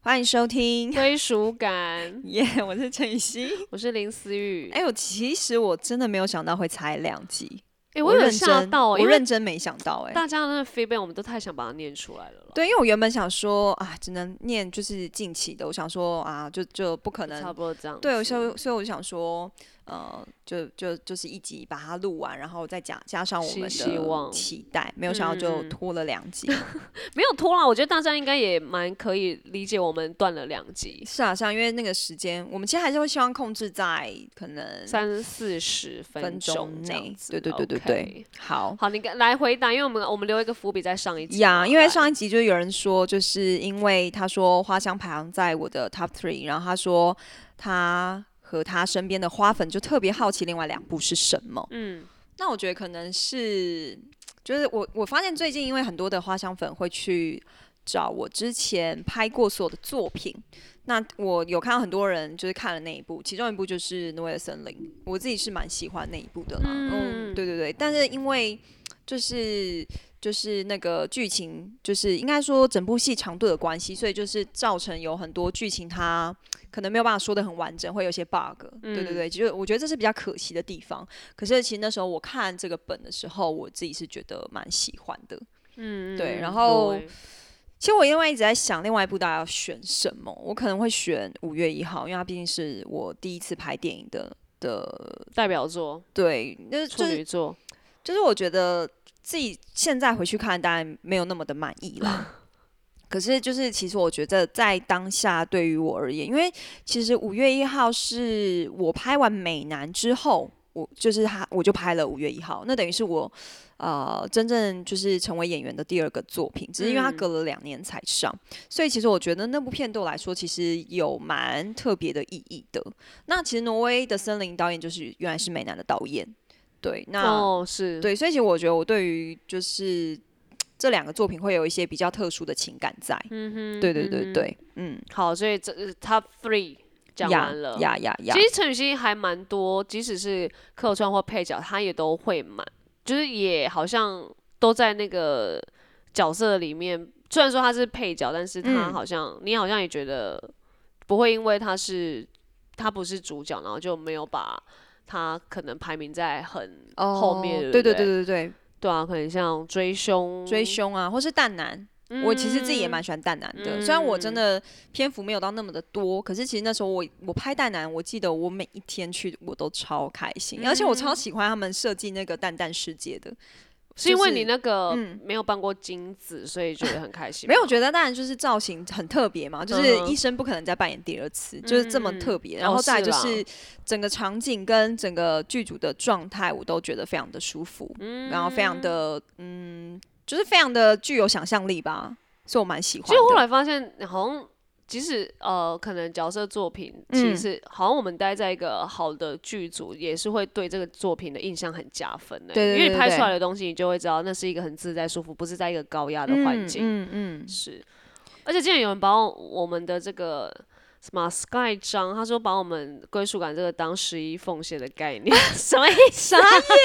欢迎收听。归属感，耶我是陈雨欣。我是林思雨。哎我，其实我真的没有想到会才两集，哎、我有吓到、欸，我认真没想到、哎，大家的那个 feedback，我们都太想把它念出来了了。对，因为我原本想说啊，只能念就是近期的，我想说啊，就就不可能差。不多这样。对，所以所以我就想说，呃，就就就是一集把它录完，然后再加加上我们的希希望期待，没有想到就拖了两集。没有拖啦，我觉得大家应该也蛮可以理解我们断了两集，是啊，是啊，因为那个时间，我们其实还是会希望控制在可能三四十分钟钟内。对对对对对，好。好，你来回答，因为我们我们留一个伏笔在上一集呀嘛因为上一集就有人说，就是因为他说花香排行在我的 top three，然后他说他和他身边的花粉就特别好奇另外两部是什么。嗯，那我觉得可能是，就是我我发现最近因为很多的花香粉会去找我之前拍过所有的作品。那我有看到很多人就是看了那一部，其中一部就是《挪威的森林》，我自己是蛮喜欢那一部的啦。嗯嗯对对对，但是因为就是就是那个剧情，就是应该说整部戏长度的关系，所以就是造成有很多剧情它可能没有办法说的很完整，会有些 bug。对对对，就是我觉得这是比较可惜的地方。可是其实那时候我看这个本的时候，我自己是觉得蛮喜欢的。嗯，对嗯然后其实我因为一直在想另外一部大家要选什么，我可能会选五月一号，因为它毕竟是我第一次拍电影的的，代表作对，那是女座，就是我觉得自己现在回去看，当然没有那么的满意啦。可是，就是其实我觉得在当下对于我而言，因为其实五月一号是我拍完美男之后，我就是他我就拍了五月一号，那等于是我呃真正就是成为演员的第二个作品，只是因为他嗯隔了两年才上，所以其实我觉得那部片对我来说其实有蛮特别的意义的。那其实挪威的森林导演就是原来是美男的导演，对，那。哦，是，对，所以其实我觉得我对于就是这两个作品会有一些比较特殊的情感在。嗯哼，对对对对，嗯，好，所以这呃 top three 讲呀完了。呀呀呀其，实陈雨欣还蛮多，即使是客串或配角，她也都会蛮，就是也好像都在那个角色里面。虽然说她是配角，但是她嗯好像、你好像也觉得不会因为她是她不是主角，然后就没有把他可能排名在很后面哦对对？对对对对，对。啊，可能像追凶。追凶啊，或是蛋男。我其实自己也蛮喜欢蛋男的，虽然我真的篇幅没有到那么的多，可是其实那时候我我拍蛋男，我记得我每一天去我都超开心，而且我超喜欢他们设计那个蛋蛋世界的。是因为你那个嗯没有办过金子，所以觉得很开心。没有，我觉得当然就是造型很特别嘛，就是嗯哼医生不可能再扮演第二次，就是这么特别。然哦后再来就是整个场景跟整个剧组的状态，我都觉得非常的舒服，然后非常的嗯，就是非常的具有想象力吧，所以我蛮喜欢其实后。来发现，好像即使呃，可能角色作品，嗯其实好像我们待在一个好的剧组，也是会对这个作品的印象很加分的。对对对因为你拍出来的东西，你就会知道那是一个很自在舒服，不是在一个高压的环境。嗯嗯嗯，是，而且之前有人把我我们的这个。什么 Sky 章？他说把我们归属感这个当十一奉献的概念，什么意思？傻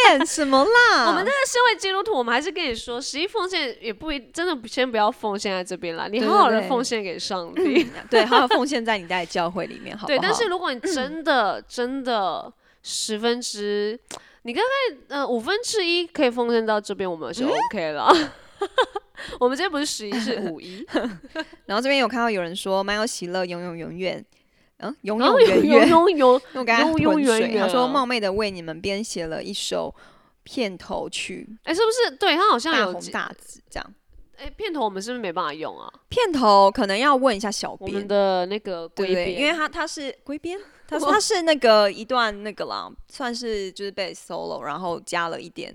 眼什么啦？我们这个身为基督徒，我们还是跟你说，十一奉献也不一，真的先不要奉献在这边啦，你对好好的奉献给上帝。对，好好奉献在你在教会里面，好不对，但是如果你真的、真的十分之，你大概呃五分之一可以奉献到这边，我们是 OK 了。我们这边不是十一，是五一，然后这边有看到有人说蛮有喜乐，永永永远，嗯，永永远远。有有有有，因为 我刚才永永吞水，远远他说冒昧的为你们编写了一首片头曲，哎，是不是？对他好像大有红大紫这样。哎片头，我们是不是没办法用啊？片头可能要问一下小我们编，的那个归对不对？编，因为他他是归编，他他是那个一段那个啦，算是就是被 solo，然后加了一点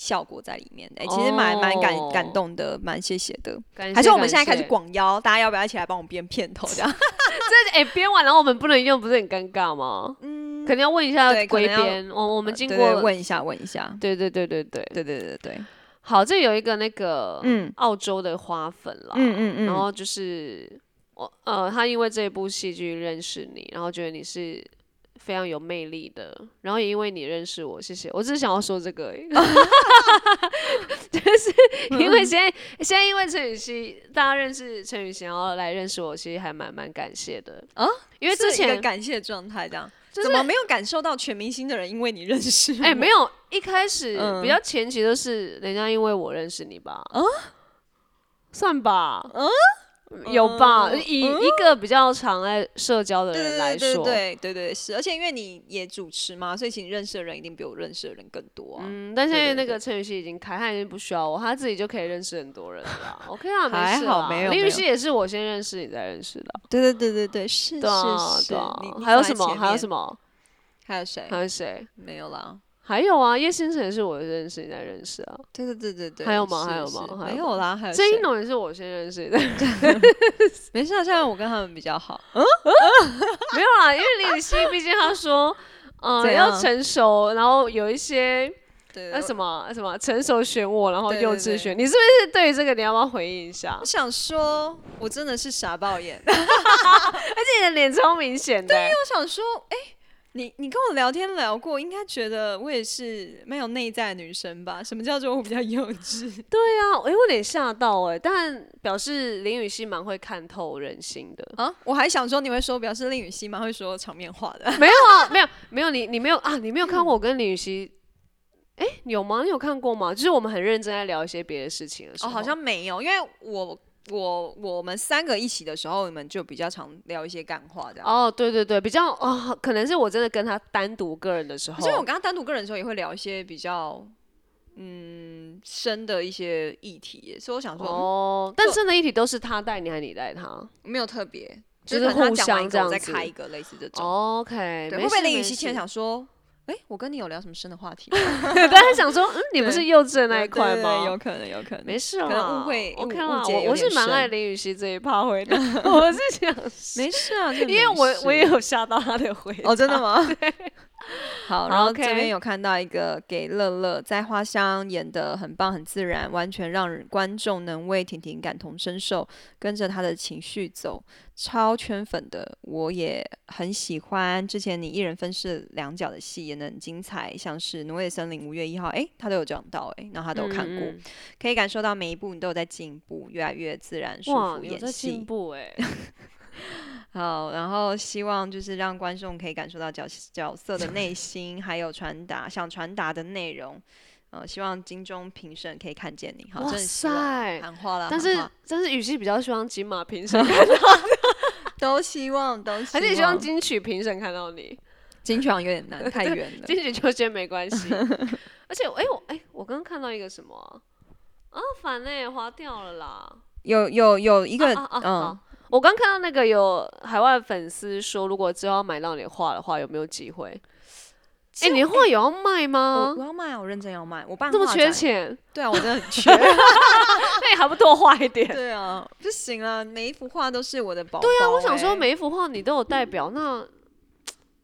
效果在里面。哎、其实蛮蛮感哦感动的，蛮谢谢的。感谢还是我们现在开始广邀，大家要不要一起来帮我编片头这样？这哎编完，然后我们不能用，不是很尴尬吗？嗯，肯定要问一下归编。我我们经过对问一下，问一下。对对对对对，对对对对，好，这有一个那个嗯澳洲的花粉啦，嗯嗯嗯，然后就是我呃，他因为这部戏剧认识你，然后觉得你是非常有魅力的，然后也因为你认识我，谢谢。我只是想要说这个而已，就是 因为现在现在因为陈雨希，大家认识陈雨希，然后来认识我，其实还蛮蛮感谢的啊。因为之前感谢状态这样，就是怎么没有感受到全明星的人因为你认识我？哎、没有，一开始嗯比较前期都是人家因为我认识你吧，算吧，有吧？嗯以一个比较常爱社交的人来说，对对对对是，而且因为你也主持嘛，所以其实你认识的人一定比我认识的人更多啊。嗯，但现在那个陈雨希已经开，他已经不需要我，他自己就可以认识很多人了啦。OK 啊，没还。好没有林雨希也是我先认识你再认识的啊，对对对对对，是是是还有什么？还有什么？还有谁？还有谁？没有啦。还有啊，叶星辰也是我认识你再认识啊，对对对对对，还有吗还有吗还有没有啦，还有谁郑一农也是我先认识的。没事啊，现在我跟他们比较好。嗯 没有啦，因为李雨熙毕竟他说，嗯、要成熟，然后有一些对，那什么那什么成熟选我，然后幼稚选你，是不是对于这个你要不要回应一下我？想说，我真的是傻爆眼。而且你的脸超明显的、对我想说，哎、你你跟我聊天聊过，应该觉得我也是没有内在的女生吧？什么叫做我比较幼稚？对啊，我有点吓到哎、但表示林雨熙蛮会看透人心的。啊，我还想说你会说表示林雨熙蛮会说场面话的。没有啊，没有没有，你你没有啊，你没有看过我跟林雨熙。哎、有吗？你有看过吗？就是我们很认真在聊一些别的事情的时哦，候，好像没有，因为我我我们三个一起的时候，你们就比较常聊一些干话这样。哦，对对对，比较哦，可能是我真的跟他单独个人的时候，所以我跟他单独个人的时候，也会聊一些比较嗯深的一些议题耶，所以我想说，哦，但深的议题都是他带你还是你带他嗯没有特别，就是他互相这样子再开一个类似这种。？OK，对，会不会林雨熙听了事想说，哎、我跟你有聊什么深的话题吗？但他想说，嗯，你不是幼稚的那一对对块吗？有可能，有可能。没事啦，可能误会我我是蛮爱林雨熙这一趴回的，我是想，没事啊，因为我我也有吓到他的回哦，真的？吗？好，好然后这边有看到一个给乐乐在花香演的很棒很自然，完全让观众能为婷婷感同身受，跟着她的情绪走，超圈粉的，我也很喜欢。之前你一人分饰两角的戏演的很精彩，像是《挪威森林》五月一号，哎，他都有讲到、诶，然后他都有看过，可以感受到每一步你都有在进步，越来越自然舒哇，服有在演戏进。步哎，好，然后希望就是让观众可以感受到角角色的内心，还有传达想传达的内容。呃，希望金钟评审可以看见你。好，哇塞！喊话了，但是但是语气比较希望金马评审，都希望都希望，还是希望金曲评审看到你，金曲好像有点难，太远了。金曲就先没关系。而且哎我哎我刚刚看到一个什么啊？啊烦哎，划掉了啦。有有有一个啊啊啊嗯好，我刚看到那个有海外粉丝说，如果之后要买到你的画的话，有没有机会？哎、你的画有要卖我吗我？要卖啊，我认真要卖，我办这么缺，钱，对啊，我真的很缺。那你还不多画一点？对啊，不行啊，每一幅画都是我的宝宝、对啊，我想说欸每一幅画你都有代表，那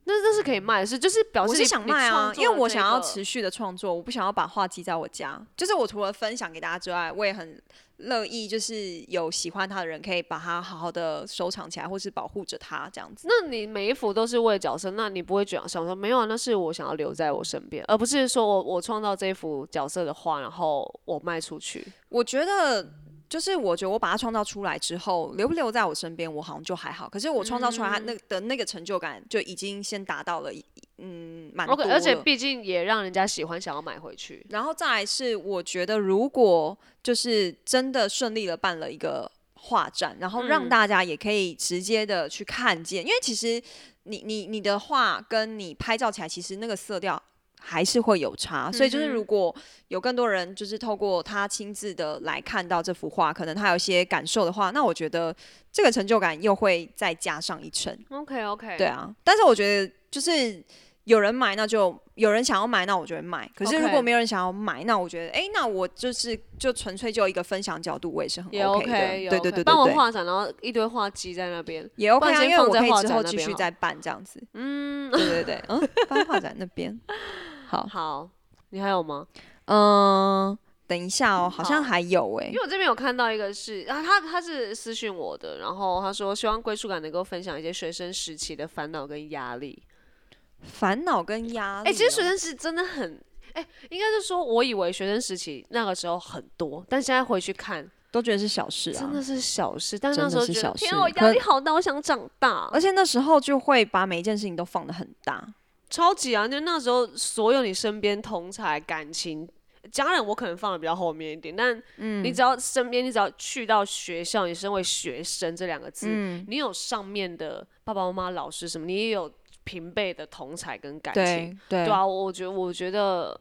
那这是可以卖的是，就是表示想卖啊因为我想要持续的创作，我不想要把画记在我家。就是我除了分享给大家之外，我也很乐意，就是有喜欢他的人可以把它好好的收藏起来，或是保护着它这样子。那你每一幅都是为了角色，那你不会觉得想说没有啊？那是我想要留在我身边，而不是说我我创造这幅角色的画，然后我卖出去。我觉得。就是我觉得我把它创造出来之后，留不留在我身边，我好像就还好。可是我创造出来它那的那个成就感，就已经先达到了一，嗯，蛮多。而且毕竟也让人家喜欢，想要买回去。然后再来是，我觉得如果就是真的顺利的办了一个画展，然后让嗯大家也可以直接的去看见，因为其实你你你的画跟你拍照起来，其实那个色调。还是会有差，所以就是如果有更多人就是透过他亲自的来看到这幅画，可能他有一些感受的话，那我觉得这个成就感又会再加上一层。OK OK，对啊，但是我觉得就是有人买，那就有人想要买，那我就会卖。可是如果没有人想要买，那我觉得，哎、那我就是就纯粹就一个分享角度，我也是很也 OK 的。对对对帮我画展，然后一堆画集在那边。也 OK 因为我可以放在画之后继续再办这样子。嗯，对对对，嗯，放画展那边。好，好，你还有吗？嗯，等一下哦，好像好还有哎、因为我这边有看到一个是啊，他他是私讯我的，然后他说希望归属感能够分享一些学生时期的烦恼跟压力。烦恼跟压力其实学生时期真的很，哎、应该是说，我以为学生时期那个时候很多，但现在回去看，都觉得是小事啊，真的是小事。但那时候觉得，的是小天啊，我压力好大，我想长大而。且那时候就会把每一件事情都放得很大。超级啊！就那时候，所有你身边同才感情。家人我可能放的比较后面一点，但嗯你只要身边，你只要去到学校，你身为学生这两个字，嗯，你有上面的爸爸妈妈、老师什么，你也有平辈的同才跟感情，对对对啊，我觉得我觉得，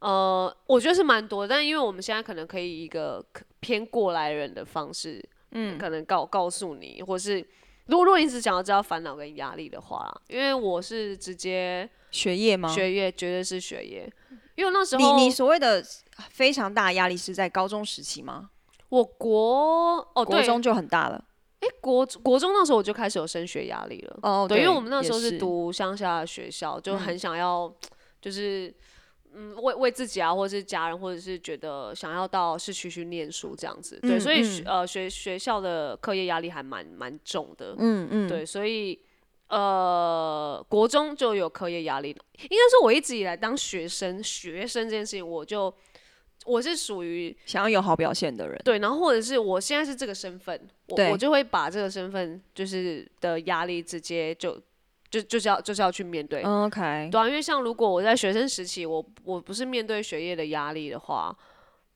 呃，我觉得是蛮多，但因为我们现在可能可以以一个偏过来人的方式，嗯可能告告诉你，或是如果如果你只想要知道烦恼跟压力的话，因为我是直接学业吗？学业，绝对是学业，因为那时候你你所谓的非常大压力是在高中时期吗？我国哦，国中就很大了。哎国国中那时候我就开始有升学压力了。哦，对，因为我们那时候是读乡下的学校，就很想要，就是嗯，为为自己啊，或者是家人，或者是觉得想要到市区去念书这样子。对，嗯所以嗯呃学学校的课业压力还蛮蛮重的。嗯嗯，对，所以呃，国中就有课业压力了。应该说，我一直以来当学生，学生这件事情，我就我是属于想要有好表现的人。对，然后或者是我现在是这个身份，我我就会把这个身份就是的压力直接就就就是要就是要去面对。嗯 OK，对啊，因为像如果我在学生时期，我我不是面对学业的压力的话，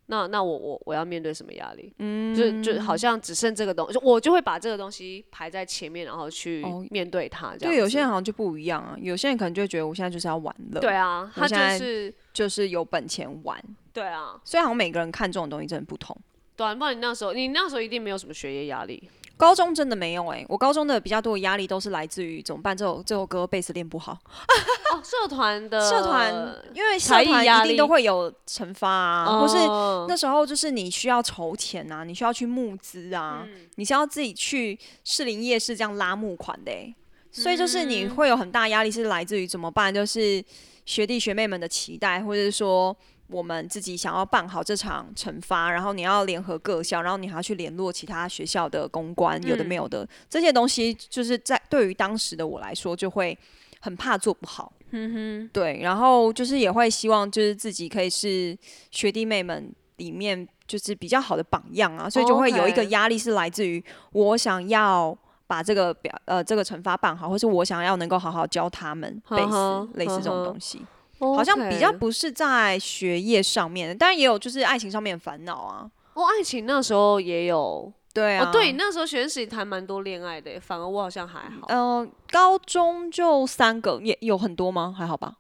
那那我我我要面对什么压力？嗯，就就好像只剩这个东西，我就会把这个东西排在前面，然后去哦面对它。这样对，有些人好像就不一样啊，有些人可能就会觉得我现在就是要玩乐，对，啊，他就是就是有本钱玩。对啊，所以好像每个人看重的东西真的不同。对啊，不然你那时候你那时候一定没有什么学业压力。高中真的没有哎、我高中的比较多的压力都是来自于怎么办？这首这首歌贝斯练不好，哦，社团的社团因为社团一定都会有惩罚啊，或是哦那时候就是你需要筹钱啊，你需要去募资啊，你是要自己去士林夜市这样拉募款的、欸，所以就是你会有很大压力，是来自于怎么办？就是学弟学妹们的期待，或者是说我们自己想要办好这场惩罚，然后你要联合各校，然后你还要去联络其他学校的公关，有的没有的。这些东西，就是在对于当时的我来说，就会很怕做不好。嗯哼。对，然后就是也会希望就是自己可以是学弟妹们里面就是比较好的榜样啊，所以就会有一个压力是来自于我想要把这个表呃这个惩罚办好，或是我想要能够好好教他们贝呵呵斯类似这种东西，哼，好像比较不是在学业上面，当然也有就是爱情上面的烦恼啊。哦，爱情那时候也有对啊，哦，对，那时候学生时期谈蛮多恋爱的，反而我好像还好。嗯、高中就三个，也有很多吗？还好吧。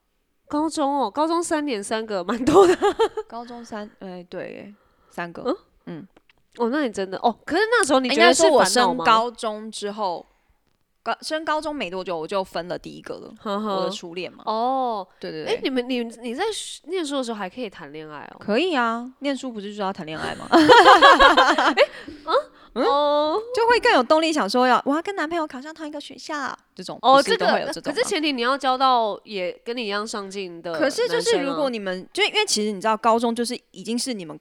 高中哦，高中三年三个，蛮多的。高中三，哎、对，哎三个。嗯哦，那你真的哦，可是那时候你应觉得是我升？高中之后，高升高中没多久我就分了第一个了，呵我的，初恋嘛。哦，对、对对对，你们你你在念书的时候还可以谈恋爱哦？可以啊，念书不是就是要谈恋爱吗？哦就会更有动力，想说要我要跟男朋友考上同一个学校，这种哦，这个可是前提你要交到也跟你一样上进的啊、可是就是如果你们就因为其实你知道，高中就是已经是你们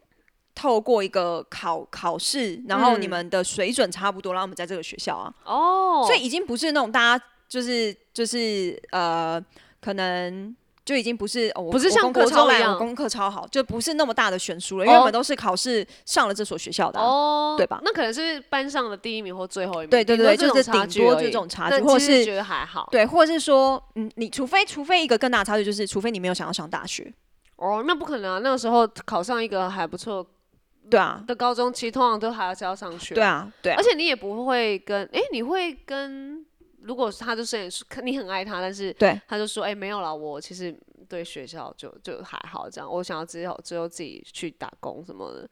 透过一个考考试，然后你嗯。们的水准差不多，然后我们在这个学校啊，哦，所以已经不是那种大家就是就是呃，可能就已经不是哦，我我不是像国中一样。我功课超好，就不是那么大的悬殊了，因为哦我们都是考试上了这所学校的啊、哦，对吧？那可能是班上的第一名或最后一名，对对对，就是顶多就这种差距，或者是觉得还好。对，或者是说，嗯，你除非除非一个更大的差距，就是除非你没有想要上大学，哦，那不可能啊！那个时候考上一个还不错对啊，的高中，其实通常都还是要上学。对，啊，对啊而，且你也不会跟，哎、你会跟，如果他就是你很爱他，但是对他就说，哎、没有啦，我其实对学校就就还好这样，我想要之后之后自己去打工什么的。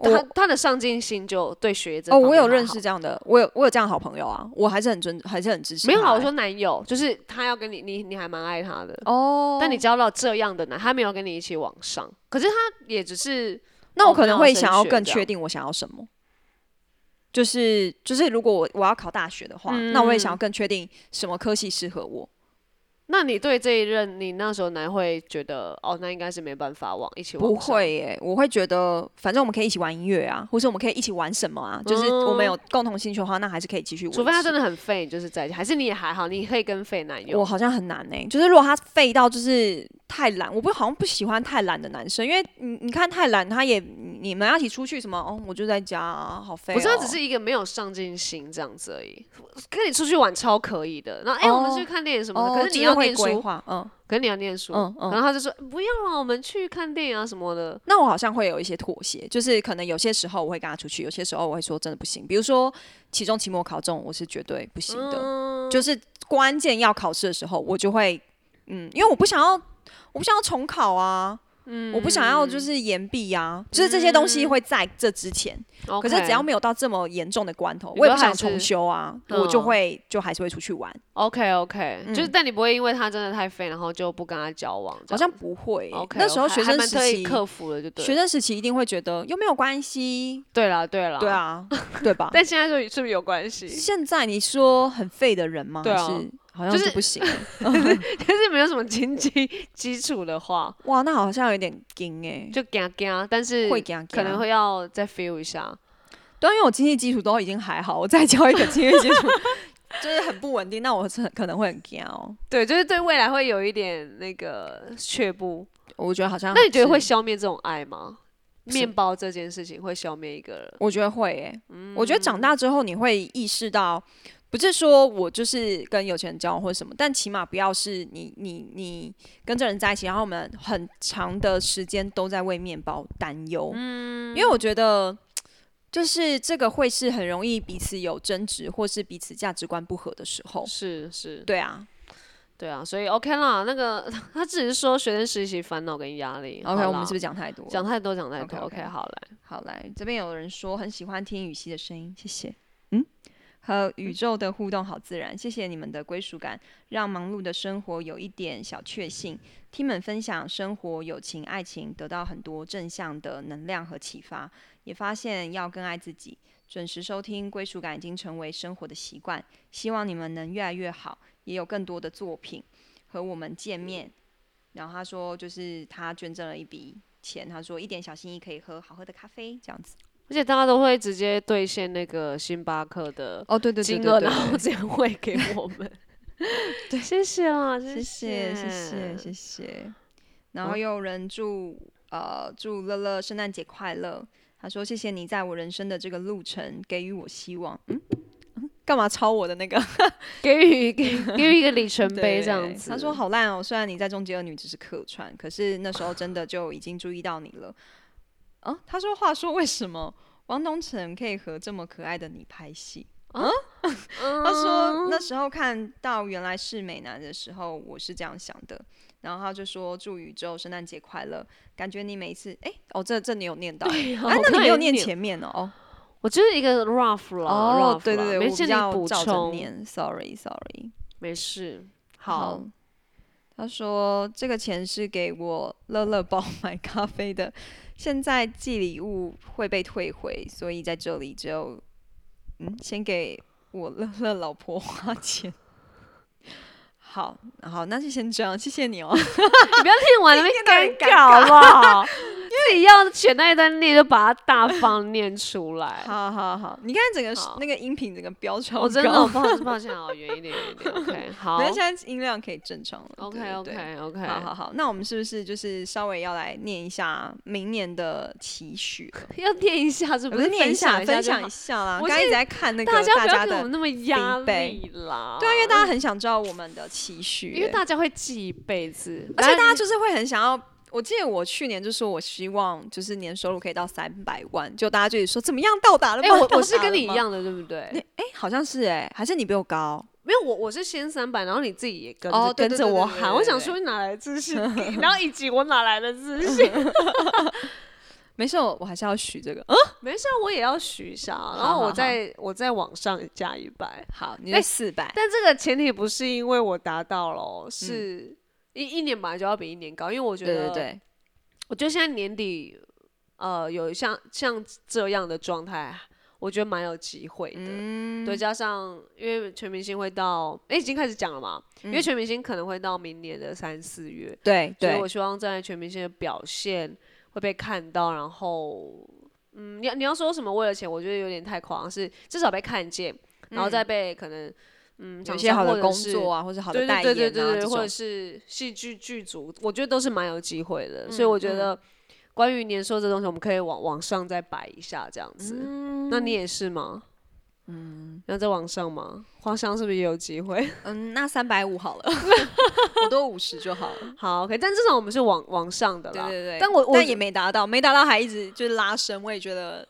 他他的上进心就对学哦，我有认识这样的，我有我有这样的好朋友啊，我还是很尊，还是很支持欸。没有啊，我说男友，就是他要跟你，你你还蛮爱他的。哦，但你交到这样的男，他没有跟你一起往上，可是他也只是那我可能会想要更确定我想要什么。就是就是，如果我我要考大学的话，那我也想要嗯更确定什么科系适合我。那你对这一任，你那时候男会觉得，哦，那应该是没办法往一起往不会耶，我会觉得反正我们可以一起玩音乐啊，或者我们可以一起玩什么啊，就是我们有共同兴趣的话，那还是可以继续。除非他真的很废，就是在一起，还是你也还好，你可以跟废男友。我好像很难呢、就是如果他废到就是太懒，我不好像不喜欢太懒的男生，因为你你看太懒，他也你们要一起出去什么哦，我就在家、啊，好废、哦。不是，他只是一个没有上进心这样子而已。跟你出去玩超可以的，然后哎、我们哦去看电影什么的，哦，可是你要念书，嗯可是你要念书，嗯嗯然后他就说不要了，我们去看电影啊什么的。那我好像会有一些妥协，就是可能有些时候我会跟他出去，有些时候我会说真的不行。比如说期中、期末考中，我是绝对不行的，嗯就是关键要考试的时候，我就会嗯，因为我不想要，我不想要重考啊。嗯，我不想要就是延毕啊，就是这些东西会在这之前，可是只要没有到这么严重的关头，我也不想重修啊，我就嗯会就还是会出去玩，OK OK，、嗯就是但你不会因为他真的太废，然后就不跟他交往，好像不会欸、OK，那时候学生时期，克服了，就对了。学生时期一定会觉得又没有关系，对啦对啦，对。啊，对吧？但现在就是不是有关系？现在你说很废的人吗？对啊好像就是不行。就是没有什么经济基础的话，哇，那好像有点惊哎、就惊惊，但是会惊可能会要再 feel 一下。对啊，因为我经济基础都已经还好，我再教一个经济基础 就是很不稳定，那我是很可能会很惊哦。对，就是对未来会有一点那个却步。我觉得好像，那你觉得会？消灭这种爱吗？面包这件事情会消灭一个人？我觉得会诶、嗯我觉得长大之后你会意识到，不是说我就是跟有钱人交往或者什么，但起码不要是你你你跟这人在一起，然后我们很长的时间都在为面包担忧。嗯，因为我觉得。就是这个会是很容易彼此有争执，或是彼此价值观不合的时候。是是，对啊对啊，所以 OK 啦。那个 他只是说学生实习烦恼跟压力。，OK，我们是不是讲太多？讲太多讲太多 OK，OK？OK，好来。好来，这边有人说很喜欢听雨熙的声音，谢谢。嗯，和宇宙的互动好自然，谢谢你们的归属感，让忙碌的生活有一点小确幸。听们分享生活、友情、爱情，得到很多正向的能量和启发，也发现要更爱自己。准时收听，归属感已经成为生活的习惯。希望你们能越来越好，也有更多的作品和我们见面。然后他说，就是他捐赠了一笔钱，他说一点小心意可以喝好喝的咖啡，这样子。而且大家都会直接兑现那个星巴克的哦，对对金额，然后直接汇给我们。对，谢谢啊，谢谢谢谢谢谢。然后又有人祝呃祝乐乐圣诞节快乐，他说谢谢你在我人生的这个路程给予我希望。嗯，嗯干嘛抄我的那个 给予给给予一个里程碑这样子。他说好烂哦，虽然你在《终结二女》只是客串，可是那时候真的就已经注意到你了。啊，他说话说为什么王东城可以和这么可爱的你拍戏？嗯 他说那时候看到原来是美男的时候，我是这样想的。然后他就说祝宇宙圣诞节快乐，感觉你每一次哎、哦这这你有念到哎、那你没有念前面哦哦我就是一个 rough 了哦 rough 对对对，没事你我比较补照着充，念，sorry sorry。没事。好好，，他说这个钱是给我乐乐宝买咖啡的，现在寄礼物会被退回，所以在这里只有嗯先给我乐乐 老婆花钱。好，好，那就先这样，谢谢你哦。你不要听完那边念得很尴尬好不好？自己要选那一段念，就把它大方念出来。好好好，你看整个那个音频整个飙超高，我真的我抱歉抱歉，好远一点远一点。OK，好没关系现在音量可以正常了。，OK OK OK，好好好，那我们是不是就是稍微要来念一下明年的期许了？要念一下，是不是念一下，分分享一下啦。我刚才一直在看那个好？大家不要家的，给我们那么压力啦。对啊，因为大家很想知道我们的期许欸，因为大家会记一辈子，而且大家就是会很想要。我记得我去年就说，我希望就是年收入可以到三百万，就大家就说怎么样到达了吗？哎，我我是跟你一样的，对不对？哎，好像是哎，还是你比我高？没有我我是先三百，然后你自己也跟着哦跟着我喊，我想说你哪来的自信？然后以及我哪来的自信？没事，我我还是要许这个。嗯，没事啊，我也要许一下啊，然后我再我再往上加一百。好，你四百，但这个前提不是因为我达到了哦，是一一年本来就要比一年高，因为我觉得，对对对，我觉得现在年底，呃，有像像这样的状态，我觉得蛮有机会的。嗯，对，加上因为全明星会到，哎、已经开始讲了嘛，因为全明星可能会到明年的三四月，对对。所以我，希望在全明星的表现会被看到，然后，嗯，你要你要说什么为了钱，我觉得有点太狂，是至少被看见，然后再被可能，嗯，有些好的工作啊，或者好的对代对对对对或者，是戏剧剧组，我觉得都是蛮有机会的。嗯所以我觉得关于年收这东西，我们可以往往上再摆一下这样子。那你也是吗？嗯，要再往上吗？花香是不是也有机会？嗯，那三百五好了，我多五十就好了。好，OK，但至少我们是往往上的啦。对对对，但我我但也没达到，没达到还一直就是拉伸，我也觉得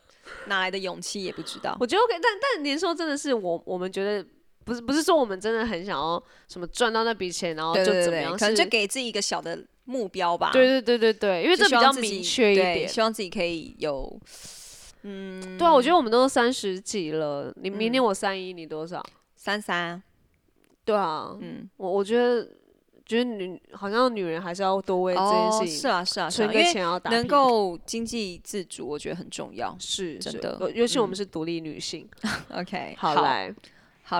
哪来的勇气也不知道。我觉得 OK，但但年收真的是我我们觉得不是不是说我们真的很想要什么赚到那笔钱，然后就怎么样，可能就给自己一个小的目标吧。对对对对对，因为这比较明确一点。希望自己可以有，嗯，对啊，我觉得我们都三十几了，你明年我三一，你多少？三三，对啊，嗯，我我觉得，觉得女好像女人还是要多为这件哦，事情是啊是啊是啊，存个钱要打能够经济自主，我觉得很重要。是是真的尤尤其我们嗯是独立女性。OK，好来好，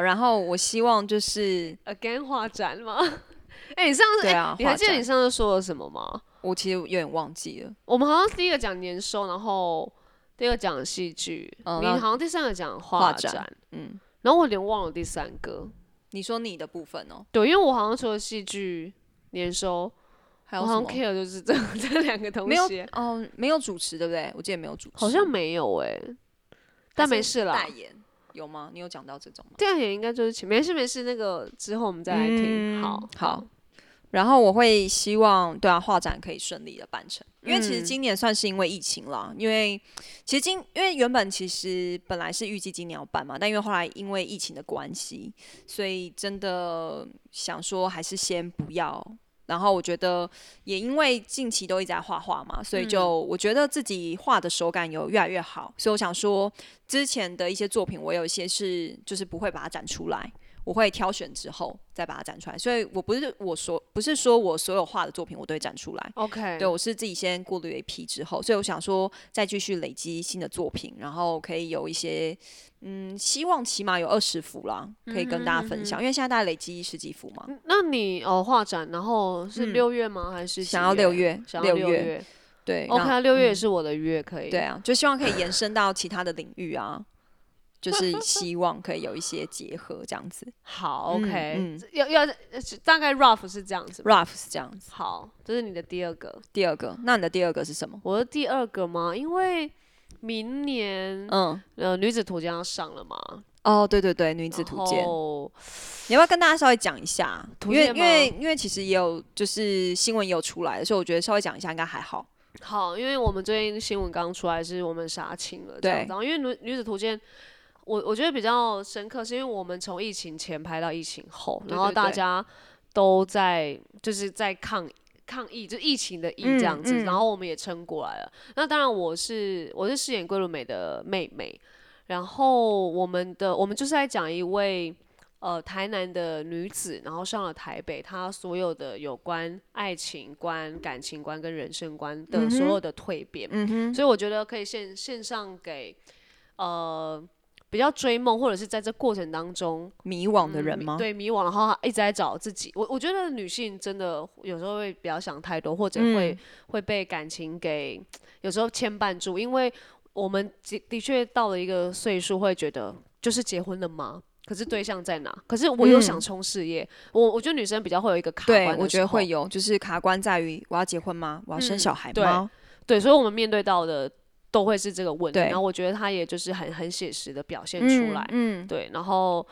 然后我希望就是，，again 画展吗？哎，你上次哎对啊，你还记得你上次说了什么吗？我其实有点忘记了。我们好像第一个讲年收，然后第二个讲戏剧，你好像第三个讲画展展，嗯，然后我有点忘了第三个。你说你的部分哦，对，因为我好像除了戏剧年收，我好像？care 就是这 这两个东没有西，哦，没有主持对不对？我记得没有主持，好像没有哎，但没事啦。代言有吗？你有讲到这种吗？这样也应该就是请，没事没事，那个之后我们再来听。嗯好，好，然后我会希望，对啊，画展可以顺利的办成，因为其实嗯今年算是因为疫情啦，因为其实今因为原本其实本来是预计今年要办嘛，但因为后来因为疫情的关系，所以真的想说还是先不要。然后我觉得也因为近期都一直在画画嘛，所以就我觉得自己画的手感有越来越好，所以我想说之前的一些作品，我有一些是就是不会把它展出来，我会挑选之后再把它展出来，所以我不是我所不是说我所有画的作品我都会展出来，OK，对我是自己先过滤一批之后，所以我想说再继续累积新的作品，然后可以有一些嗯，希望起码有二十幅啦，可以跟大家分享，因为现在大概累积十几幅嘛，那你哦画展，然后是嗯。六月吗？还是想要六月？想要六月月。对？OK，六月也是我的月，可以。对啊，就希望可以延伸到其他的领域啊，就 是希望可以有一些结合这样子好嗯，OK，嗯要要大概 rough 是这样子。，rough 是这样子。好，这是你的第二个。第二个，那你的第二个是什么？我的第二个吗？因为明年嗯，呃女子图鉴要上了嘛，哦，对对对，女子图鉴，哦，你要不要跟大家稍微讲一下？因为因为因为其实也有就是新闻也有出来，所以我觉得稍微讲一下应该还好。好，因为我们最近新闻刚出来，是我们杀青了，这样对子然后因为女女子图鉴，我我觉得比较深刻，是因为我们从疫情前拍到疫情后，然后大家都在就是在抗抗疫，就疫情的疫嗯这样子，嗯然后我们也撑过来了。那当然，我是我是饰演桂纶镁的妹妹，然后我们的我们就是在讲一位。呃，台南的女子，然后上了台北，她所有的有关爱情观、感情观跟人生观的所有的蜕变，所以我觉得可以线线上给呃比较追梦，或者是在这过程当中迷惘的人吗？，嗯对迷惘，然后一直在找自己。我我觉得女性真的有时候会比较想太多，或者会、嗯会被感情给有时候牵绊住，因为我们的的确到了一个岁数，会觉得就是结婚了吗？可是对象在哪？可是我又想嗯冲事业，我我觉得女生比较会有一个卡关，对我觉得会有，就是卡关在于我要结婚吗？我要生嗯小孩对吗？对，所以我们面对到的都会是这个问题。然后我觉得他也就是很很写实的表现出来，嗯，对，然后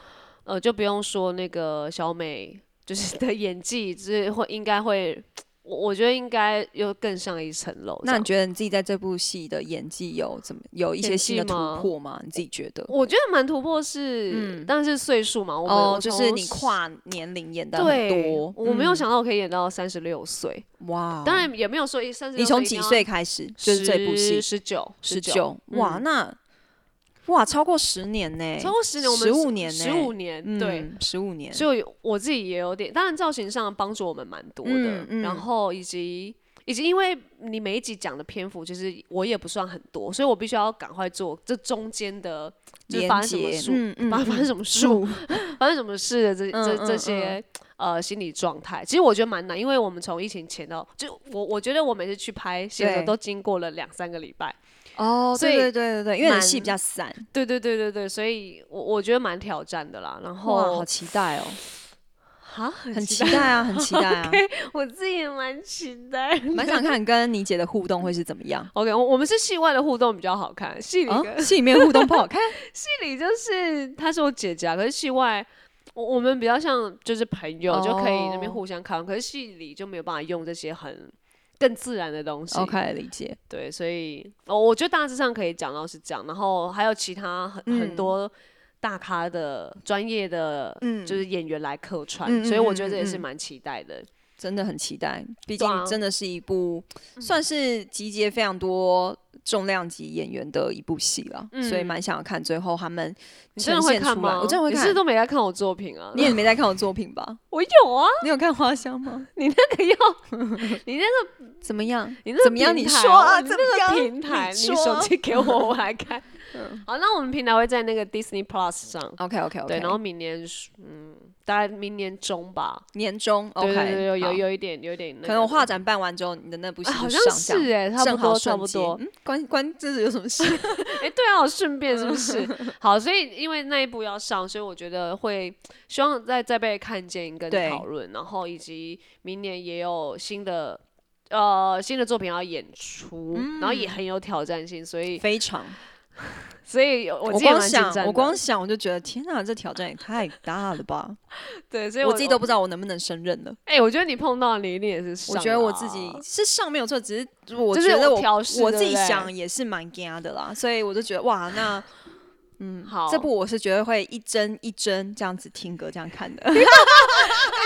呃就不用说那个小美就是的演技，就是会应该会，我我觉得应该又更上一层楼。那你觉得你自己在这部戏的演技有怎么有一些新的突破吗？你自己觉得？我觉得蛮突破是，嗯但是岁数嘛，我们、哦，就是你跨年龄演的很对多，我没有嗯想到我可以演到三十六岁，哇，当然也没有说一三十。你从几岁开始？就是这部戏十九，十九九，哇，嗯那哇超过十年呢，超过十年，我们十五年呢，十五年，对，嗯，十五年，所以我自己也有点，当然造型上帮助我们蛮多的，嗯嗯然后以及以及因为你每一集讲的篇幅，其实我也不算很多，所以我必须要赶快做这中间的，就是发生什么事，发发生什么事，发生什么事的这这这些呃心理状态，其实我觉得蛮难，因为我们从疫情前到，就我我觉得我每次去拍戏的时候对都经过了两三个礼拜，哦，所以对对对对对，因为戏比较散，对对对对对，所以我我觉得蛮挑战的啦。然哇，后好期待哦，啊，很期待啊，很期待啊，我自己也蛮期待。蛮想看跟你姐的互动会是怎么样。OK，我我们是戏外的互动比较好看，戏里啊、，戏里面互动不好看，戏里就是她是我姐姐啊，可是戏外我我们比较像就是朋友，就可以那边哦互相看，可是戏里就没有办法用这些很更自然的东西。OK，理解。对，所以哦，我觉得大致上可以讲到是这样，然后还有其他很、很嗯多大咖的专业的，嗯就是演员来客串，所以我觉得这也是蛮期待的。真的很期待，毕竟真的是一部算是集结非常多重量级演员的一部戏了，所以蛮想要看最后他们呈现出来。看吗？我真的会看你是。都没在看我作品啊？你也没在看我作品吧？我有啊，你有看花香吗？你那个要，你那个 怎么样？你那个怎么样？你说啊，你怎么样？那个平台，你手机给我，我来看。好，那我们平台会在那个 Disney Plus 上。OK OK OK，对，然后明年嗯，大概明年中吧。年终对 OK，对对，有有有一点有一点。可能我画展办完之后，你的那部戏好像是哎，差不多差不多。嗯，关关这是有什么事？哎，对啊，我顺便是不是？好，所以因为那一部要上，所以我觉得会希望再再被看见跟对讨论，然后以及明年也有新的呃新的作品要演出，然后嗯也很有挑战性，所以非常，所以我光想我光想我就觉得天哪，这挑战也太大了吧！对，所以我自己都不知道我能不能胜任了。哎、我觉得你碰到你一定也是上我觉得我自己是上没有错，只是我就是觉得我我自己想也是蛮惊的啦，所以我就觉得哇，那 嗯，好这部我是绝对会一帧一帧这样子听歌这样看的。哎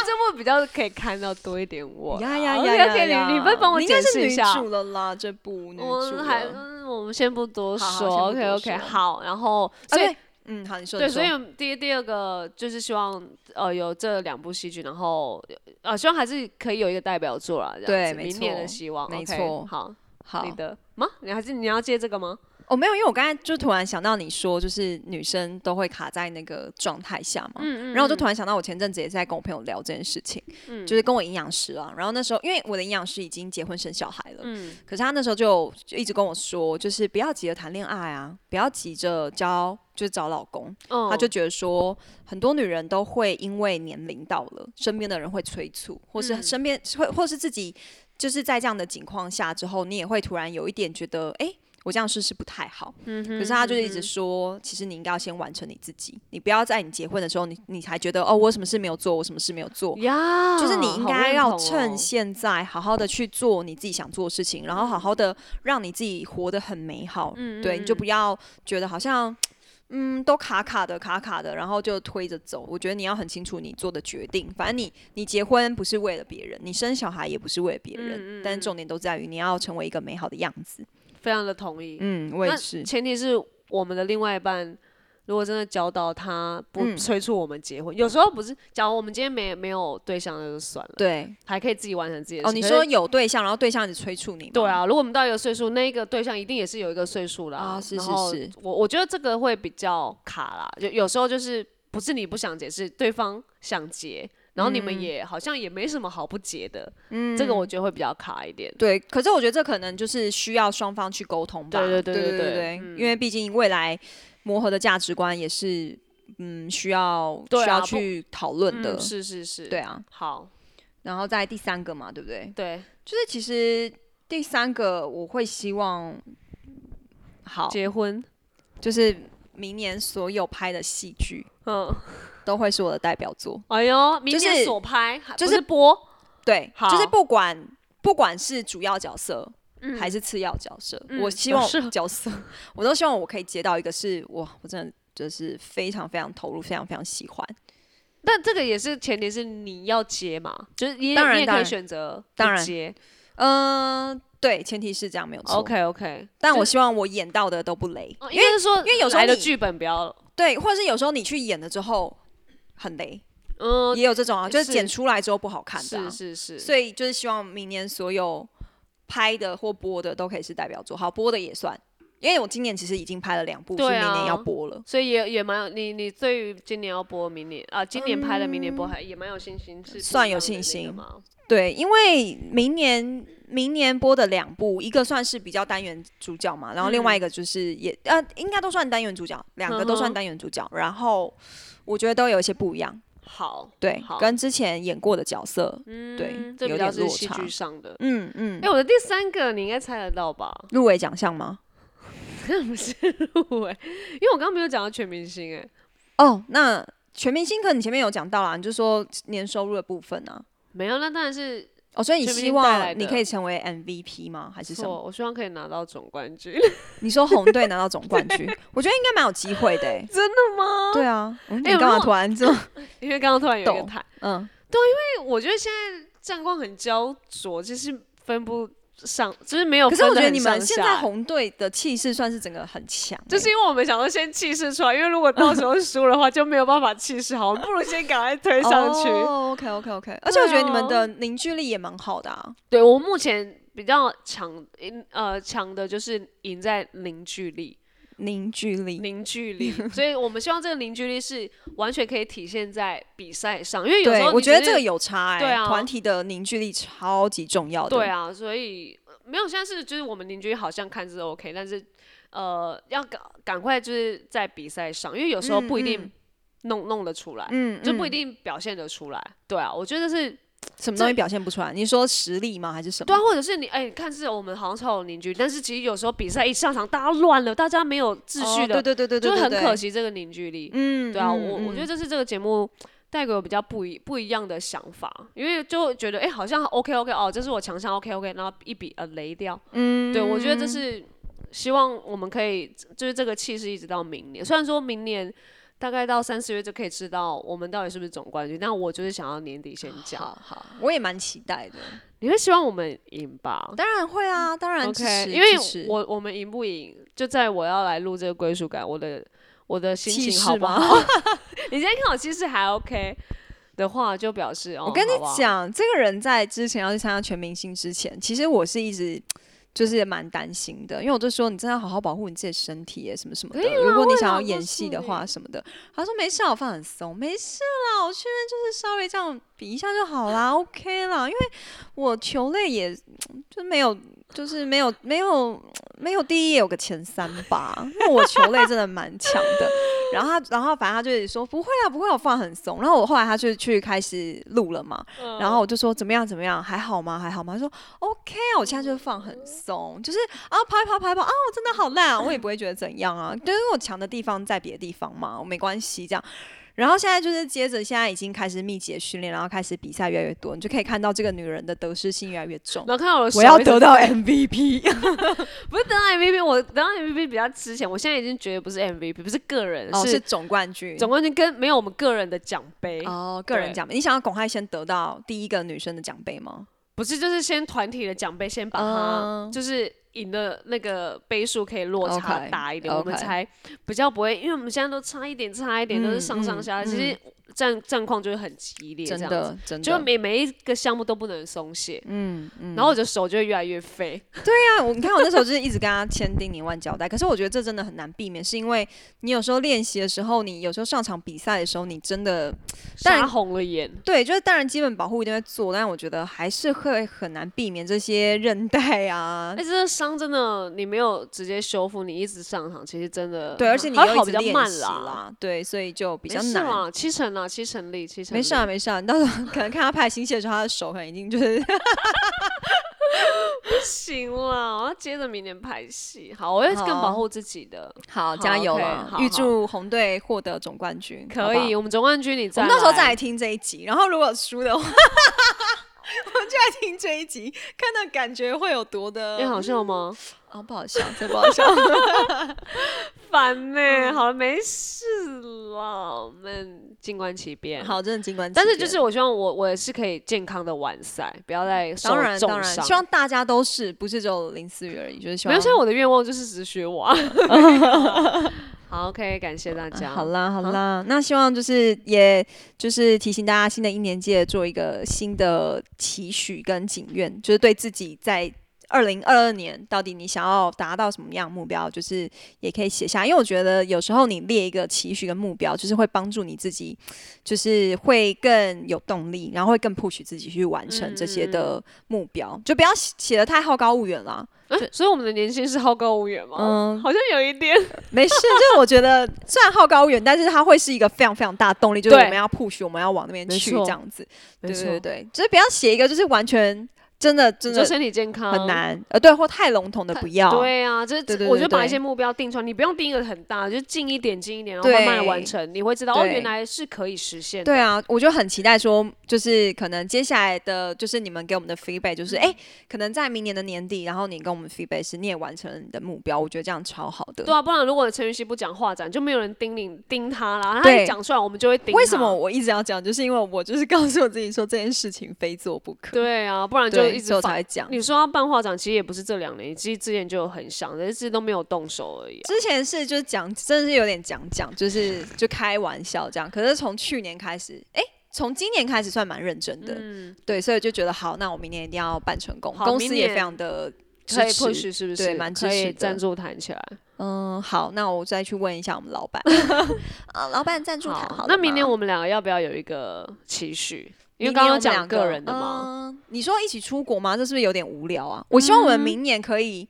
这部比较可以看到多一点我啦。呀呀呀！你你不帮我你应该是女解释一下？主了啦，这部女主我还。嗯，我们先不多说。OK OK，好，然后所以嗯，好，你说对，所以第第二个就是希望呃有这两部戏剧，然后呃希望还是可以有一个代表作啦，这样子对明年的希望，没错好，好你的吗？你还是你要接这个吗？哦，没有，因为我刚才就突然想到你说，就是女生都会卡在那个状态下嘛，嗯然后我就突然想到，我前阵子也是在跟我朋友聊这件事情，嗯。就是跟我营养师啊，然后那时候因为我的营养师已经结婚生小孩了，嗯。可是他那时候就就一直跟我说，就是不要急着谈恋爱啊，不要急着交，就是找老公，嗯，他就觉得说，很多女人都会因为年龄到了，身边的人会催促，或是嗯。身边会，或是自己就是在这样的情况下之后，你也会突然有一点觉得，哎、我这样试是不太好。嗯可是他就是一直说，其实你应该要先完成你自己，你不要在你结婚的时候，你你还觉得哦，我什么事没有做，我什么事没有做。呀，就是你应该要趁哦现在好好的去做你自己想做的事情，然后好好的让你自己活得很美好。嗯对，你就不要觉得好像嗯都卡卡的卡卡的，然后就推着走。我觉得你要很清楚你做的决定。反正你你结婚不是为了别人，你生小孩也不是为了别人，嗯但重点都在于你要成为一个美好的样子。非常的同意。嗯，我也那是。前提是我们的另外一半，如果真的教导他不嗯催促我们结婚，有时候不是，假如我们今天没没有对象，那就算了，对还可以自己完成自己的哦，你说有对象，然后对象一直催促你？对啊，如果我们到一个岁数，那个对象一定也是有一个岁数啦。啊是是是我我觉得这个会比较卡啦，就有时候就是不是你不想结，是对方想结，然后你们也好像也没什么好不结的。嗯，这个我觉得会比较卡一点。对，可是我觉得这可能就是需要双方去沟通吧。对对对对对对因为毕竟未来磨合的价值观也是嗯需要、需要去讨论的。嗯，是是是，对，啊，好，然后再第三个嘛，对不对？对，就是其实第三个我会希望好，结婚，就是明年所有拍的戏剧嗯，都会是我的代表作。哎呦，明就是年所拍，还就是播，对，好就是不管不管是主要角色。嗯还是次要角色，嗯我希望角色，我都希望我可以接到一个是我，我真的就是非常非常投入，非常非常喜欢。但这个也是前提是你要接嘛，就是你也当然你也可以选择当然不接。嗯、对，前提是这样没有错。OK OK，但我希望我演到的都不雷，因为是说，因为有时候的剧本不要，对，或者是有时候你去演了之后很雷，嗯，也有这种啊，就是是剪出来之后不好看的、啊。是是是，所以就是希望明年所有拍的或播的都可以是代表作，好播的也算。因为我今年其实已经拍了两部，是对啊明年要播了。所以也也蛮有你你对于今年要播明年啊，今年拍了明年播还也蛮有信心，是嗯算有信心吗？对，因为明年明年播的两部，一个算是比较单元主角嘛，然后另外一个就是也、呃，应该都算单元主角，两个都算单元主角。然后我觉得都有一些不一样，好，对好，跟之前演过的角色，嗯，对这比有点落较是戏差剧上的。嗯嗯哎、，我的第三个你应该猜得到吧？入围奖项吗？不是入围，因为我刚刚没有讲到全明星哎、哦，那全明星可能你前面有讲到啦，你就说年收入的部分啊。没有，那当然是哦，所以你希望你可以成为 MVP 吗？还是什么？错，我希望可以拿到总冠军。你说红队拿到总冠军，我觉得应该蛮有机会的、欸。真的吗？对啊，你干嘛突然这么？因为刚刚突然有一个懂台，嗯，对因为我觉得现在战况很焦灼，就是分不上，就是没有可。是我觉得你们现在红队的气势算是整个很强欸、就是因为我们想说先气势出来，因为如果到时候 输的话就没有办法气势好，我们不如先赶快推上去。哦，OK OK OK，而且我觉得你们的凝聚力也蛮好的啊。对我目前比较强，赢呃强的就是赢在凝聚力，凝聚力，凝聚力，所以我们希望这个凝聚力是完全可以体现在比赛上，因为有时候我觉得这个有差哎、对啊。团体的凝聚力超级重要的。对啊，所以呃没有，现在是就是我们凝聚力好像看似 OK，但是呃要赶赶快就是在比赛上，因为有时候不一定弄、弄得出来，嗯，就不一嗯定表现得出来。对啊，我觉得是什么东西表现不出来。你说实力吗？还是什么？对啊，或者是你哎、看似我们好像超有凝聚，但是其实有时候比赛一上场，大家乱了，大家没有秩序的，哦对对对对对，就很可。惜这个凝聚力。嗯，对啊，嗯我我觉得嗯这是这个节目带给我比较不一不一样的想法，因为就觉得哎、好像 OK OK 哦，这是我强项 OK OK，然后一笔呃雷掉。嗯，对我觉得这是希望我们可以就是这个气势一直到明年，虽然说明年。大概到三四月就可以知道我们到底是不是总冠军，但我就是想要年底先讲。好好，我也蛮期待的。你会希望我们赢吧？当然会啊，当然支 OK，持因为我我们赢不赢，就在我要来录这个归属感，我的我的心情好不好？你今天看我气势还 OK 的话，就表示哦，我跟你讲，这个人在之前要去参加全明星之前，其实我是一直就是也蛮担心的，因为我就说你真的要好好保护你自己的身体耶，什么什么的。如果你想要演戏的话什么的，他说没事啊，我放很松，没事啦，我去那边就是稍微这样比一下就好啦，OK 啦，因为我球类也 就没有。就是没有没有没有第一也有个前三吧，因为我球类真的蛮强的。然后他，然后反正他就是说不会啦，不会，我放很松。然后我后来他就去开始录了嘛，嗯然后我就说怎么样怎么样，还好吗？还好吗？他说 OK 啊，我现在就放很松，就是啊跑一跑跑一跑啊，我真的好烂啊，我也不会觉得怎样啊，因为我强的地方在别的地方嘛，我没关系这样。然后现在就是接着现在已经开始密集的训练，然后开始比赛越来越多，你就可以看到这个女人的得失心越来越重。然后看到我我要得到 MVP，不是得到 MVP，我得到 MVP 比较之前，我现在已经觉得不是 MVP，不是个人，哦，是是总冠军。总冠军跟没有我们个人的奖杯，哦，个人奖杯，你想要巩汉先得到第一个女生的奖杯吗？不是就是先团体的奖杯先把它嗯就是赢的那个杯数可以落差大一点，我们才比较不会，因为我们现在都差一点差一点，都是上上下下，嗯其实战战况就会很激烈，这真。的，真的，就每每一个项目都不能松懈，嗯嗯。然后我的手就会越来越废。对啊，我你看我那时候就是一直跟他千叮咛万交代，可是我觉得这真的很难避免，是因为你有时候练习的时候，你有时候上场比赛的时候，你真的当然杀红了眼，对，就是当然基本保护一定会做，但我觉得还是会很难避免这些韧带啊哎、，这个伤真的你没有直接修复，你一直上场，其实真的对，而且你又好比较慢啦。对，所以就比比较难。啦，七成啊，七成力，七成没事啊，没事啊，你到时候 可能看他拍新戏的时候，他的手可能已经就是 不行了，我要接着明年拍戏。好，我会更保护自己的。好加油了，预祝红队获得总冠军，可以，我们总冠军你在我们到时候再来听这一集，然后如果输的话，就来听这一集，看到感觉会有多的。哎、好笑吗？啊，不好笑，真不好笑。烦呢、嗯好了，没事了，我们静观其变。，好，真的尽管。但是就是我希望我我也是可以健康的完赛，不要再受当然当然，重伤。希望大家都是，不是只有林思雨而已，就是希望。没有，现在我的愿望就是只学我啊。好，OK，感谢大家。啊好啦好啦，那希望就是也就是提醒大家，新的一年记得做一个新的期许跟景愿，就是对自己在二零二二年到底你想要达到什么样的目标，就是也可以写下，因为我觉得有时候你列一个期许跟目标，就是会帮助你自己，就是会更有动力，然后会更 push 自己去完成这些的目标，就不要写的太好高骛远了。所以我们的年薪是好高骛远吗？嗯，好像有一点。没事，就是我觉得虽然好高骛远，但是它会是一个非常非常大的动力，就是我们要 push，我们要往那边去这样子。对对对，就是不要写一个就是完全。真的真的身体健康很难，呃，对，或太笼统的不要。对啊，就是我就把一些目标定出来，你不用定一个很大，就近一点，近一点，然后慢慢的完成，你会知道哦，原来是可以实现。对啊，我就很期待说，就是可能接下来的，就是你们给我们的 feedback，就是哎，可能在明年的年底，然后你跟我们 feedback 是你也完成了你的目标，我觉得这样超好的。对啊，不然如果陈云熙不讲话展，就没有人盯你盯他啦。他一讲出来，我们就会盯。为什么我一直要讲？就是因为我就是告诉我自己说这件事情非做不可。对啊，不然就一直在讲。你说要办画展，其实也不是这两年，其实之前就有很想，但是都没有动手而已。之前是就是讲，真的是有点讲讲，就是就开玩笑这样。可是从去年开始，哎，从今年开始算蛮认真的，嗯，对，所以就觉得好，那我明年一定要办成功。公司也非常的可以 push，是不是？对，蛮支持赞助谈起来。嗯，好，那我再去问一下我们老板。啊，老板赞助谈好。那明年我们两个要不要有一个期许？因为刚刚讲个人的嘛，你说一起出国吗？这是不是有点无聊啊？我希望我们明年可以，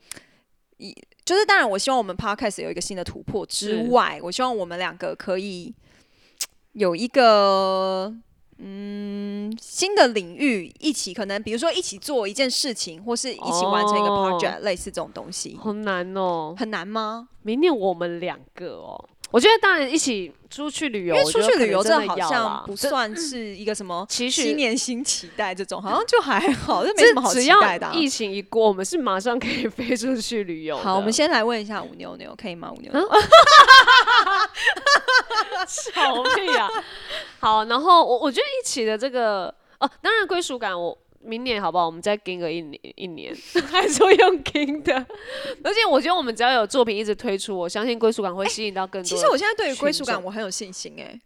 一就是当然，我希望我们 podcast 有一个新的突破之外，我希望我们两个可以有一个嗯新的领域一起，可能比如说一起做一件事情，或是一起完成一个 project，类似这种东西。好难哦，很难吗？明年我们两个哦。我觉得当然一起出去旅游，因为出去旅游这好像不算是一个什么新年新期待这种，好像就还好，这没什么好期待的。疫情一过，我们是马上可以飞出去旅游。好，我们先来问一下吴牛牛，可以吗？吴妞妞，吵屁啊！好，然后我我觉得一起的这个哦，当然归属感我。明年好不好？我们再跟个一年一年，还说用跟的。而且我觉得我们只要有作品一直推出，我相信归属感会吸引到更多。其实我现在对于归属感我很有信心哎。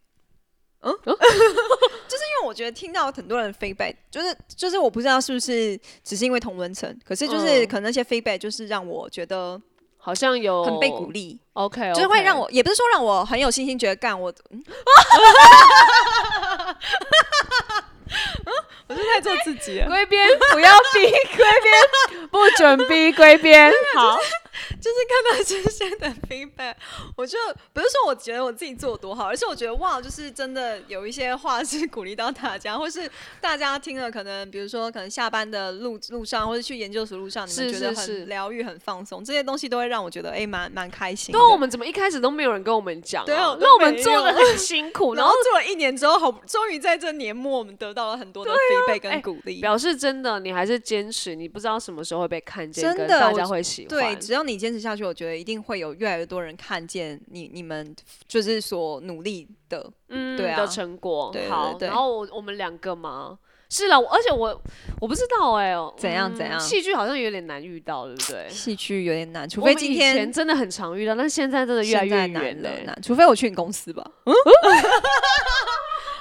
嗯，就是因为我觉得听到很多人 feedback，就是就是我不知道是不是只是因为同文层，可是就是可能那些 feedback 就是让我觉得好像有很被鼓励。OK，就是会让我也不是说让我很有信心，觉得干我。我是在做自己，龟边不要逼，龟边不准逼，龟边 好。就是看到这些的 feedback，我就不是说我觉得我自己做多好，而是我觉得哇，就是真的有一些话是鼓励到大家，或是大家听了可能，比如说可能下班的路路上，或者去研究所路上，你们觉得很疗愈、很放松，这些东西都会让我觉得哎，蛮蛮开心。对，我们怎么一开始都没有人跟我们讲？对啊，那我们做的很 辛苦，然后做了一年之后，好终于在这年末，我们得到了很多的 feedback 跟鼓励，表示真的你还是坚持，你不知道什么时候会被看见，真的大家会喜欢。对，只要你坚持下去，我觉得一定会有越来越多人看见你你们就是所努力的，嗯，对啊的成果。好，然后我我们两个嘛，是了，而且我我不知道哎，怎样怎样，戏剧好像有点难遇到，对不对？戏剧有点难，除非今天真的很常遇到，但现在真的越来越难了。难，除非我去你公司吧。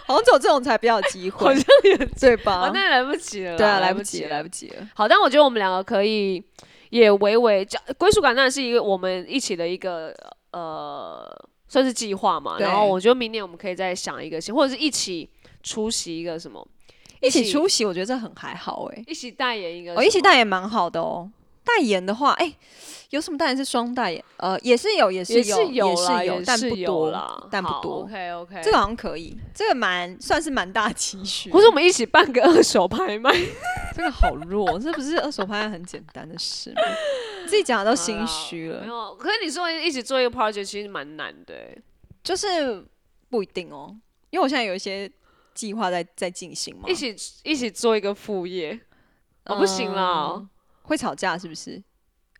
好像只有这种才比较有机会，好像也对吧？那来不及了，对啊，来不及，来不及了。好，但我觉得我们两个可以。也微微这归属感，当然是一个我们一起的一个呃，算是计划嘛。然后我觉得明年我们可以再想一个新，或者是一起出席一个什么，一起出席，我觉得这很还好哎。一起代言一个，哦，一起代言蛮好的哦。代言的话，哎。有什么代言是双代言？呃，也是有，也是有，也是有，但不多，但不多。OK OK，这个好像可以，这个蛮算是蛮大期许。或者我们一起办个二手拍卖，这个好弱，这不是二手拍卖很简单的事吗？自己讲的都心虚了。没有，可是你说一起做一个 project 其实蛮难的，就是不一定哦，因为我现在有一些计划在在进行嘛。一起一起做一个副业，哦，不行了，会吵架是不是？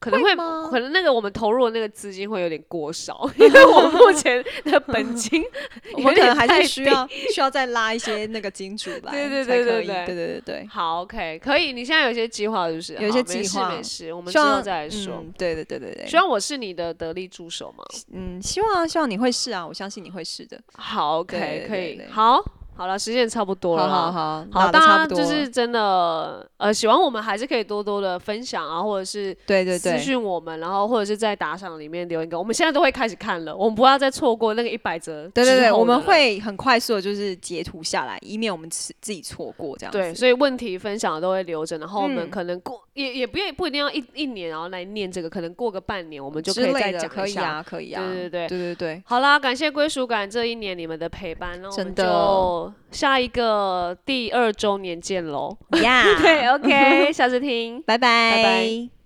可能会，可能那个我们投入的那个资金会有点过少，因为我们目前的本金，我们可能还是需要需要再拉一些那个金主来，对对对对对对对对。好，OK，可以。你现在有些计划是不是？有些计划，没事，我们之后再来说。对对对对对。希望我是你的得力助手嘛？嗯，希望希望你会是啊，我相信你会是的。好，OK，可以。好，好了，时间也差不多了啦。好好好，好，大家就是真的，呃，喜欢我们还是可以多多的分享啊，或者是对对对私，讯我们，然后或者是在打赏里面留言给我们。现在都会开始看了，我们不要再错过那个一百折。对对对，我们。会很快速的，就是截图下来，以免我们自自己错过这样子。对，所以问题分享都会留着，然后我们嗯可能过、也也不愿不一定要一一年然后来念这个，可能过个半年我们就可以再讲一下。可以啊，可以啊，对对对对对对，好啦，感谢归属感这一年你们的陪伴，那我们真的就下一个第二周年见喽。呀，对，OK，下次听。拜拜拜拜